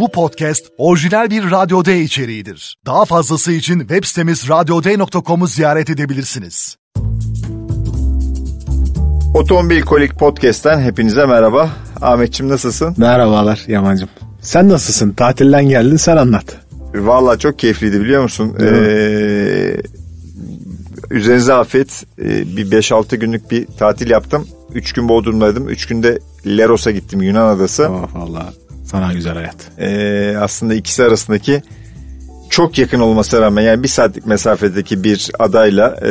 Bu podcast orijinal bir Radyo D içeriğidir. Daha fazlası için web sitemiz radyoday.com'u ziyaret edebilirsiniz. Otomobil Kolik Podcast'ten hepinize merhaba. Ahmetçim nasılsın? Merhabalar Yamancım. Sen nasılsın? Tatilden geldin sen anlat. Valla çok keyifliydi biliyor musun? Ee, üzerinize afiyet. Ee, bir 5-6 günlük bir tatil yaptım. 3 gün Bodrum'daydım. 3 günde Leros'a gittim Yunan adası. Oh valla sana güzel hayat. Ee, aslında ikisi arasındaki çok yakın olmasına rağmen yani bir saatlik mesafedeki bir adayla e,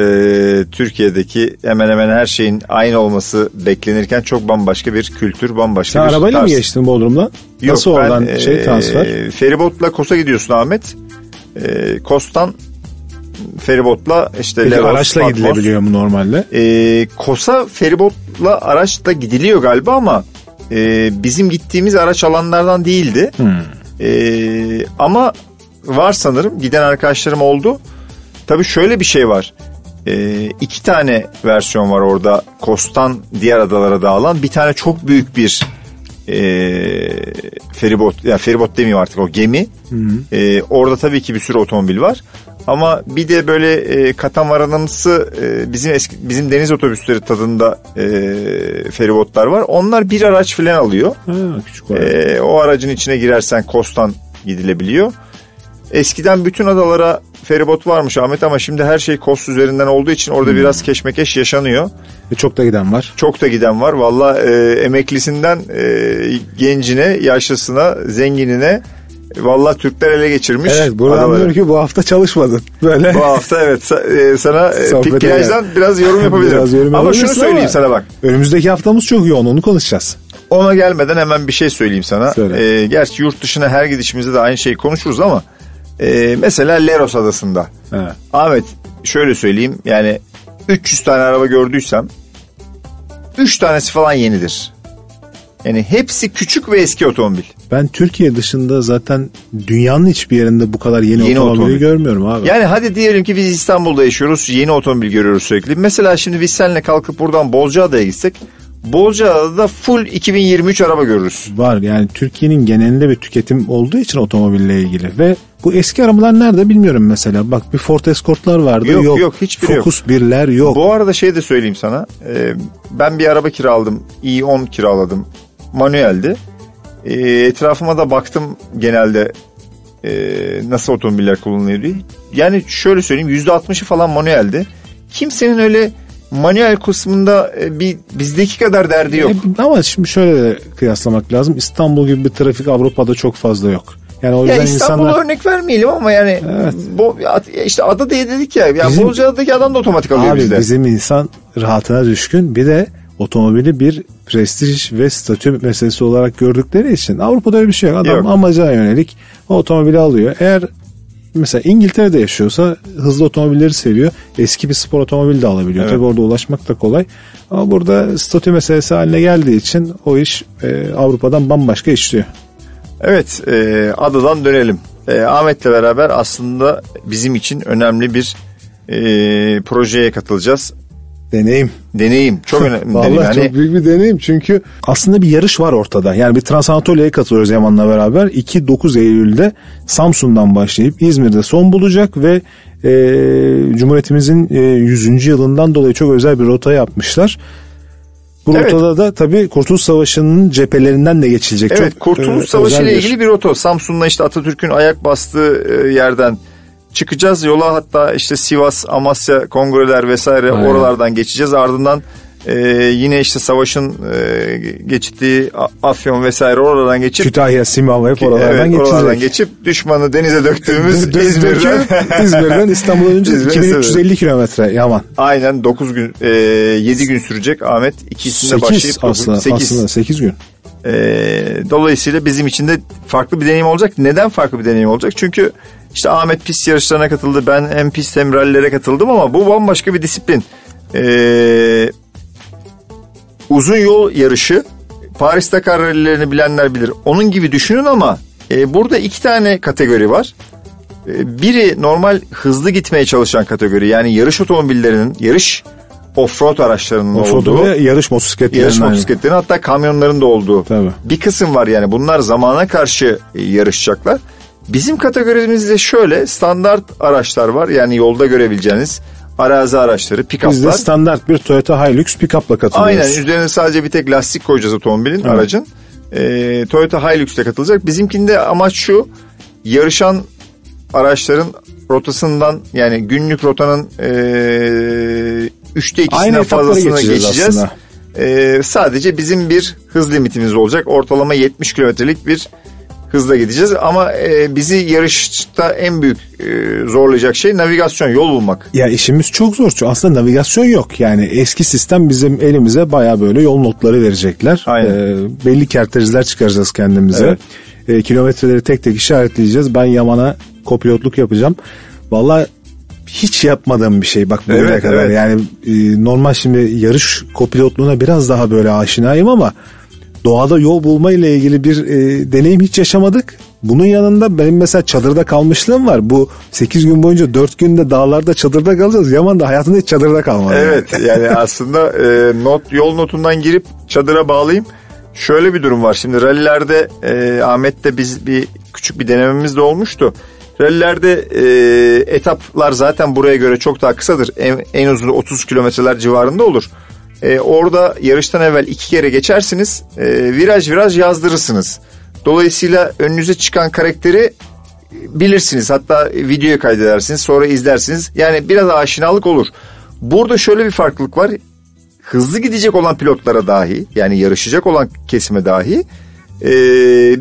Türkiye'deki hemen hemen her şeyin aynı olması beklenirken çok bambaşka bir kültür, bambaşka Sen bir arabayla tarz. mı geçtin Bodrum'dan? Yok, Nasıl ben, oradan şey e, transfer? feribotla Kos'a gidiyorsun Ahmet. E, Kos'tan feribotla işte Peki Leros, araçla Patmos. gidilebiliyor mu normalde? E, Kos'a feribotla araçla gidiliyor galiba ama e, bizim gittiğimiz araç alanlardan değildi. Hmm. E, ama var sanırım giden arkadaşlarım oldu. Tabii şöyle bir şey var. E, iki tane versiyon var orada Kos'tan diğer adalara dağılan. Bir tane çok büyük bir e, feribot, yani feribot demiyorum artık o gemi. E, orada tabii ki bir sürü otomobil var. Ama bir de böyle e, katamaranımsı e, bizim eski bizim deniz otobüsleri tadında e, feribotlar var. Onlar bir araç falan alıyor. Ha, küçük. E, o aracın içine girersen Kos'tan gidilebiliyor. Eskiden bütün adalara feribot varmış Ahmet ama şimdi her şey Kos üzerinden olduğu için orada biraz keşmekeş yaşanıyor. Ve çok da giden var. Çok da giden var. Valla e, emeklisinden e, gencine, yaşlısına, zenginine valla Türkler ele geçirmiş. Evet buradan diyor ki bu hafta çalışmadın. Böyle. Bu hafta evet e, sana e, plajdan biraz yorum yapabilirim. Biraz yorum ama şunu söyleyeyim ama- sana bak. Önümüzdeki haftamız çok yoğun onu konuşacağız. Ona gelmeden hemen bir şey söyleyeyim sana. Söyle. E, gerçi yurt dışına her gidişimizde de aynı şeyi konuşuruz ama e, mesela Leros adasında. Evet. Ahmet şöyle söyleyeyim yani 300 tane araba gördüysem 3 tanesi falan yenidir. Yani hepsi küçük ve eski otomobil. Ben Türkiye dışında zaten dünyanın hiçbir yerinde bu kadar yeni, Yeni otomobili otomobil. görmüyorum abi. Yani hadi diyelim ki biz İstanbul'da yaşıyoruz. Yeni otomobil görüyoruz sürekli. Mesela şimdi biz seninle kalkıp buradan Bozcaada'ya gitsek. Bozcaada'da full 2023 araba görürüz. Var yani Türkiye'nin genelinde bir tüketim olduğu için otomobille ilgili ve bu eski arabalar nerede bilmiyorum mesela. Bak bir Ford Escort'lar vardı Yok, yok. yok, hiçbiri yok. Focus birler yok. Bu arada şey de söyleyeyim sana. Ee, ben bir araba kiraladım. i10 kiraladım. Manueldi. Ee, etrafıma da baktım genelde e, nasıl otomobiller kullanılıyor diye. Yani şöyle söyleyeyim %60'ı falan manueldi. Kimsenin öyle manuel kısmında e, bir bizdeki kadar derdi yok. E, ama şimdi şöyle de kıyaslamak lazım. İstanbul gibi bir trafik Avrupa'da çok fazla yok. Yani o Ya yüzden İstanbul'a insanlar örnek vermeyelim ama yani Evet. bu işte ada diye dedik ya. ya Bizim- Bozcaada'daki adam da otomatik alıyor abi bizde. bizim insan rahatına düşkün bir de otomobili bir prestij ve statü meselesi olarak gördükleri için Avrupa'da öyle bir şey yok. Adam Yok. amacına yönelik o otomobili alıyor. Eğer mesela İngiltere'de yaşıyorsa hızlı otomobilleri seviyor. Eski bir spor otomobil de alabiliyor. Evet. Tabii orada ulaşmak da kolay. Ama burada statü meselesi haline geldiği için o iş e, Avrupa'dan bambaşka işliyor. Evet e, adadan dönelim. E, Ahmet'le beraber aslında bizim için önemli bir e, projeye katılacağız. Deneyim. Deneyim çok önemli. Vallahi deneyim. Yani, çok büyük bir deneyim çünkü aslında bir yarış var ortada. Yani bir Transanatolia'ya katılıyoruz Yaman'la beraber. 2-9 Eylül'de Samsun'dan başlayıp İzmir'de son bulacak ve e, Cumhuriyetimizin e, 100. yılından dolayı çok özel bir rota yapmışlar. Bu Evet. rotada da tabii Kurtuluş Savaşı'nın cephelerinden de geçilecek. evet çok, Kurtuluş e, Savaşı ile ilgili bir rota. Samsun'la işte Atatürk'ün ayak bastığı e, yerden çıkacağız. Yola hatta işte Sivas, Amasya, Kongreler vesaire Aynen. oralardan geçeceğiz. Ardından e, yine işte savaşın e, geçtiği Afyon vesaire oralardan geçip Kütahya, Simava hep oralardan evet, geçilecek. oralardan geçip düşmanı denize döktüğümüz Dö- dö- İzmir'den İzmir'den İstanbul'a dönünce İzmir'e 2350 kilometre Yaman. Aynen 9 gün e, 7 gün sürecek Ahmet ikisinde 8 başlayıp aslında, 8. aslında 8 gün. E, dolayısıyla bizim için de farklı bir deneyim olacak. Neden farklı bir deneyim olacak? Çünkü işte Ahmet pist yarışlarına katıldı. Ben hem pist hem rallilere katıldım ama bu bambaşka bir disiplin. E, uzun yol yarışı Paris Dakar rallilerini bilenler bilir. Onun gibi düşünün ama e, burada iki tane kategori var. E, biri normal hızlı gitmeye çalışan kategori yani yarış otomobillerinin yarış offroad araçlarının Offroad'u olduğu. ve yarış motosikletlerinin. Yarış motosikletlerinin hatta kamyonların da olduğu. Tabii. Bir kısım var yani bunlar zamana karşı e, yarışacaklar. Bizim kategorimizde şöyle standart araçlar var. Yani yolda görebileceğiniz arazi araçları, Biz de standart bir Toyota Hilux pick-up'la katılıyoruz. Aynen üzerine sadece bir tek lastik koyacağız otomobilin, aracın. Ee, Toyota Hilux'te katılacak. Bizimkinde amaç şu yarışan araçların rotasından yani günlük rotanın ee, üçte ikisinden fazlasını geçeceğiz aslında. Ee, sadece bizim bir hız limitimiz olacak. Ortalama 70 kilometrelik bir hızla gideceğiz. Ama e, bizi yarışta en büyük e, zorlayacak şey navigasyon, yol bulmak. Ya işimiz çok zor. Çünkü aslında navigasyon yok. Yani eski sistem bizim elimize baya böyle yol notları verecekler. Aynen. Ee, belli kerterizer çıkaracağız kendimize. Evet. Ee, kilometreleri tek tek işaretleyeceğiz. Ben Yaman'a kopilotluk yapacağım. Vallahi hiç yapmadığım bir şey bak bugüne Evet, kadar. evet. Yani e, normal şimdi yarış kopilotluğuna biraz daha böyle aşinayım ama doğada yol bulma ile ilgili bir e, deneyim hiç yaşamadık. Bunun yanında benim mesela çadırda kalmışlığım var. Bu 8 gün boyunca 4 günde dağlarda çadırda kalacağız. Yaman da hayatında hiç çadırda kalmadı. Evet yani aslında e, not yol notundan girip çadıra bağlayayım. Şöyle bir durum var. Şimdi rallilerde e, Ahmet'te biz bir küçük bir denememiz de olmuştu. Rallilerde e, etaplar zaten buraya göre çok daha kısadır. En, en uzun 30 kilometreler civarında olur. E, orada yarıştan evvel iki kere geçersiniz. E, viraj viraj yazdırırsınız. Dolayısıyla önünüze çıkan karakteri bilirsiniz. Hatta videoya kaydedersiniz sonra izlersiniz. Yani biraz aşinalık olur. Burada şöyle bir farklılık var. Hızlı gidecek olan pilotlara dahi yani yarışacak olan kesime dahi e,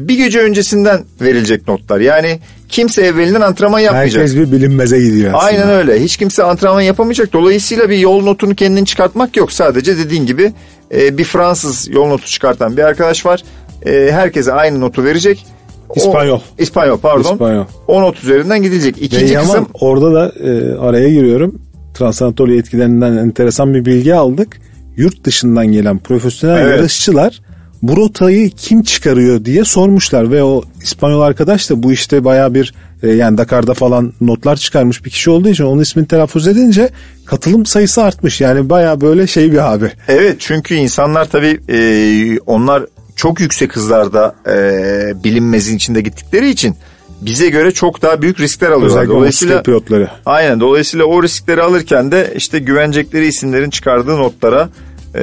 bir gece öncesinden verilecek notlar. Yani kimse evvelinden antrenman yapmayacak. Herkes bir bilinmeze gidiyor aslında. Aynen öyle. Hiç kimse antrenman yapamayacak. Dolayısıyla bir yol notunu kendin çıkartmak yok. Sadece dediğin gibi e, bir Fransız yol notu çıkartan bir arkadaş var. E, herkese aynı notu verecek. O- İspanyol. İspanyol pardon. İspanyol. O not üzerinden gidilecek. Ve İkinci Yaman, kısım orada da e, araya giriyorum. Transanatoli etkilerinden enteresan bir bilgi aldık. Yurt dışından gelen profesyonel Evet. yarışçılar bu rotayı kim çıkarıyor diye sormuşlar ve o İspanyol arkadaş da bu işte baya bir e, yani Dakar'da falan notlar çıkarmış bir kişi olduğu için onun ismini telaffuz edince katılım sayısı artmış. Yani baya böyle şey bir abi. Evet çünkü insanlar tabii e, onlar çok yüksek hızlarda e, bilinmezin içinde gittikleri için bize göre çok daha büyük riskler alıyorlar. Özellikle Dolayısıyla pilotları. Aynen dolayısıyla o riskleri alırken de işte güvenecekleri isimlerin çıkardığı notlara e,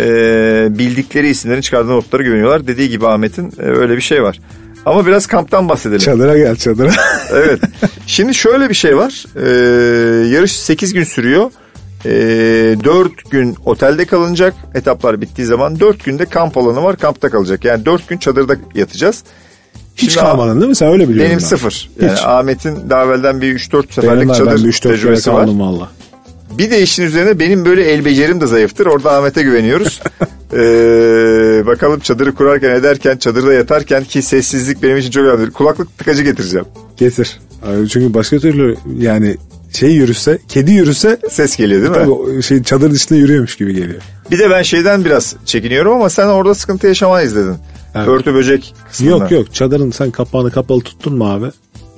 bildikleri isimlerin çıkardığı notlara güveniyorlar. Dediği gibi Ahmet'in e, öyle bir şey var. Ama biraz kamptan bahsedelim. Çadıra gel çadıra. evet. Şimdi şöyle bir şey var. Ee, yarış 8 gün sürüyor. Ee, 4 gün otelde kalınacak. Etaplar bittiği zaman 4 günde kamp alanı var. Kampta kalacak. Yani 4 gün çadırda yatacağız. Hiç Şimdi kalmadın değil mi? Sen öyle biliyorsun. Benim ben. sıfır. Yani. Ahmet'in daha evvelden bir 3-4 Benim seferlik var, ben çadır bir 3-4 kere tecrübesi var. valla. Bir de işin üzerine benim böyle el becerim de zayıftır. Orada Ahmet'e güveniyoruz. Ee, bakalım çadırı kurarken ederken çadırda yatarken ki sessizlik benim için çok önemli. Kulaklık tıkacı getireceğim. Getir. Abi Çünkü başka türlü yani şey yürüse, kedi yürüse Ses geliyor değil mi? tabii şey çadır dışında yürüyormuş gibi geliyor. Bir de ben şeyden biraz çekiniyorum ama sen orada sıkıntı yaşamayız dedin. Evet. Örtü böcek kısmında. Yok yok çadırın sen kapağını kapalı tuttun mu abi?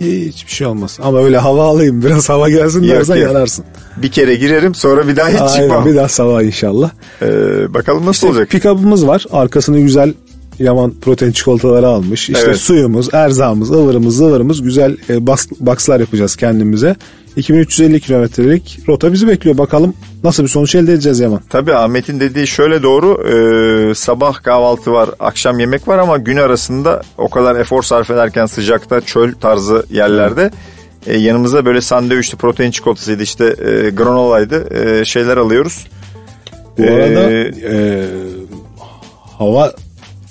Hiçbir şey olmaz. Ama öyle hava alayım biraz hava gelsin Yok, dersen yok. yanarsın. Bir kere girerim sonra bir daha hiç Aynen çıkmam. bir daha sabah inşallah. Ee, bakalım nasıl olacak? Pick-up'ımız var. Arkasını güzel Yaman protein çikolataları almış. İşte Evet. suyumuz, erzağımız, ıvırımız, zıvırımız güzel e, bas, boxlar yapacağız kendimize. 2350 kilometrelik rota bizi bekliyor. Bakalım nasıl bir sonuç elde edeceğiz Yaman. Tabii Ahmet'in dediği şöyle doğru. Ee, sabah kahvaltı var, akşam yemek var ama gün arasında o kadar efor sarf ederken sıcakta çöl tarzı yerlerde e, yanımıza böyle sandviçli protein çikolatasıydı işte e, granolaydı e, şeyler alıyoruz. Bu arada Ee, e, hava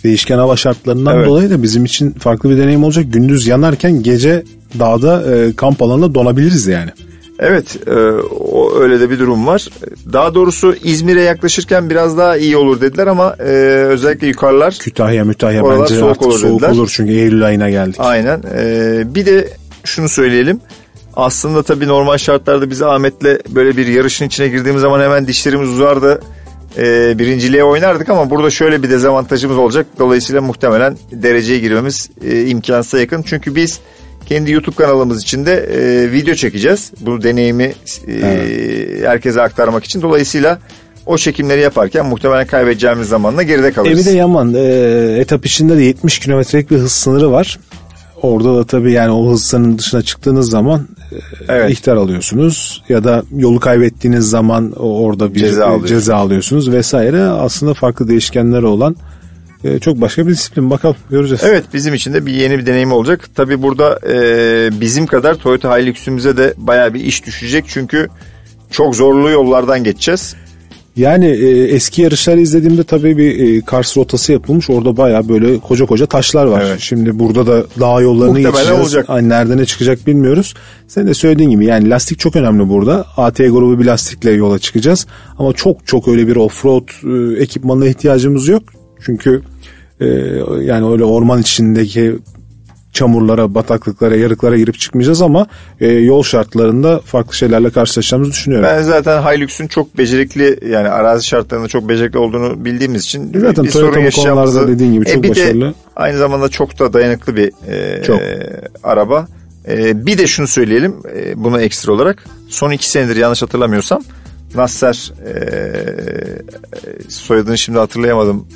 değişken hava şartlarından Evet. dolayı da bizim için farklı bir deneyim olacak. Gündüz yanarken gece dağda e, kamp alanında donabiliriz yani. Evet e, o öyle de bir durum var. Daha doğrusu İzmir'e yaklaşırken biraz daha iyi olur dediler ama e, özellikle yukarılar Kütahya mütahya bence soğuk artık olur soğuk dediler. olur çünkü Eylül ayına geldik. aynen. E, bir de şunu söyleyelim. Aslında tabii normal şartlarda biz Ahmet'le böyle bir yarışın içine girdiğimiz zaman hemen dişlerimiz uzardı. E, birinciliğe oynardık ama burada şöyle bir dezavantajımız olacak. Dolayısıyla muhtemelen dereceye girmemiz e, imkansıza yakın. Çünkü biz kendi YouTube kanalımız içinde e, video çekeceğiz. Bu deneyimi e, herkese aktarmak için. Dolayısıyla o çekimleri yaparken muhtemelen kaybedeceğimiz zamanla geride E kalırız. bir de Yaman e, etap içinde de 70 kilometrelik bir hız sınırı var. Orada da tabii yani o hız sınırının dışına çıktığınız zaman e, Evet. ihtar alıyorsunuz ya da yolu kaybettiğiniz zaman orada bir Ceza e, alıyorsunuz. ceza alıyorsunuz vesaire. Aslında farklı değişkenleri olan e, çok başka bir disiplin. Bakalım göreceğiz. Evet bizim için de bir yeni bir deneyim olacak. Tabii burada e, bizim kadar Toyota Hilux'ümüze de baya bir iş düşecek. Çünkü çok zorlu yollardan geçeceğiz. Yani e, eski yarışları izlediğimde tabii bir e, Kars rotası yapılmış. Orada baya böyle koca koca taşlar var. Evet. Şimdi burada da dağ yollarını Muhtemelen geçeceğiz. olacak. Ay, nerede ne çıkacak bilmiyoruz. Sen de söylediğin gibi yani lastik çok önemli burada. AT grubu bir lastikle yola çıkacağız. Ama çok çok öyle bir offroad e, ekipmanına ihtiyacımız yok. Çünkü e, yani öyle orman içindeki çamurlara, bataklıklara, yarıklara girip çıkmayacağız ama e, yol şartlarında farklı şeylerle karşılaşacağımızı düşünüyorum. Ben zaten Hilux'un çok becerikli yani arazi şartlarında çok becerikli olduğunu bildiğimiz için Zaten bir sorun yaşayacağımızı. dediğin gibi çok bir başarılı. De aynı zamanda çok da dayanıklı bir e, Çok. araba. E, bir de şunu söyleyelim e, buna ekstra olarak. Son iki senedir yanlış hatırlamıyorsam Nasser e, soyadını şimdi hatırlayamadım.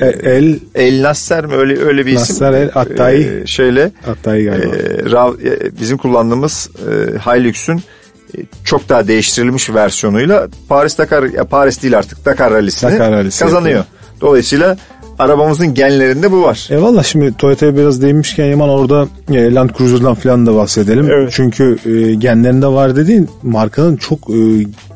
E, el El Nasser mi öyle öyle bir isim. Nasser El Attai. E, şeyle hatta iyi galiba. e, Rav- e, bizim kullandığımız e, Hilux'un e, çok daha değiştirilmiş versiyonuyla Paris Dakar ya Paris değil artık Dakar rallisini Dakar rallisi kazanıyor. yapıyor. Dolayısıyla arabamızın genlerinde bu var. E valla şimdi Toyota'ya biraz değinmişken Yaman orada e, Land Cruiser'dan falan da bahsedelim. Evet. Çünkü e, genlerinde var dediğin markanın çok e,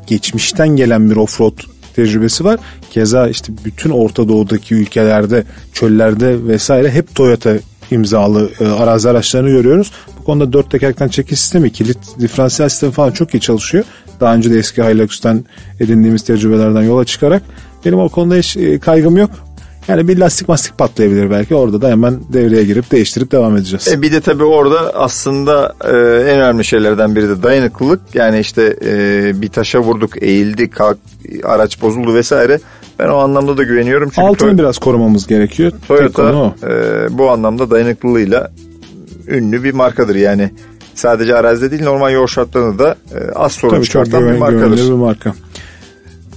geçmişten gelen bir offroad tecrübesi var. Keza işte bütün Orta Doğu'daki ülkelerde, çöllerde vesaire hep Toyota imzalı e, arazi araçlarını görüyoruz. Bu konuda dört tekerlekten çekiş sistemi, kilit diferansiyel sistemi falan çok iyi çalışıyor. Daha önce de eski Hilux'tan edindiğimiz tecrübelerden yola çıkarak benim o konuda hiç e, kaygım yok. Yani bir lastik mastik patlayabilir belki. Orada da hemen devreye girip değiştirip devam edeceğiz. E bir de tabii orada aslında e, en önemli şeylerden biri de dayanıklılık. Yani işte e, bir taşa vurduk, eğildi, kalk, araç bozuldu vesaire. Ben o anlamda da güveniyorum. Çünkü Altını Toy- biraz korumamız gerekiyor. Toyota e, bu anlamda dayanıklılığıyla ünlü bir markadır. Yani sadece arazide değil normal yol şartlarında da e, az sorun Tabii çıkartan bir güven, markadır. güvenilir bir marka.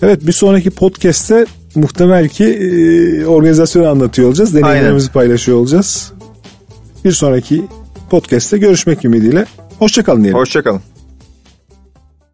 Evet bir sonraki podcast'te muhtemel ki e, organizasyonu anlatıyor olacağız. Deneyimlerimizi paylaşıyor olacağız. Bir sonraki podcast'te görüşmek ümidiyle. Hoşçakalın diyelim. Hoşçakalın.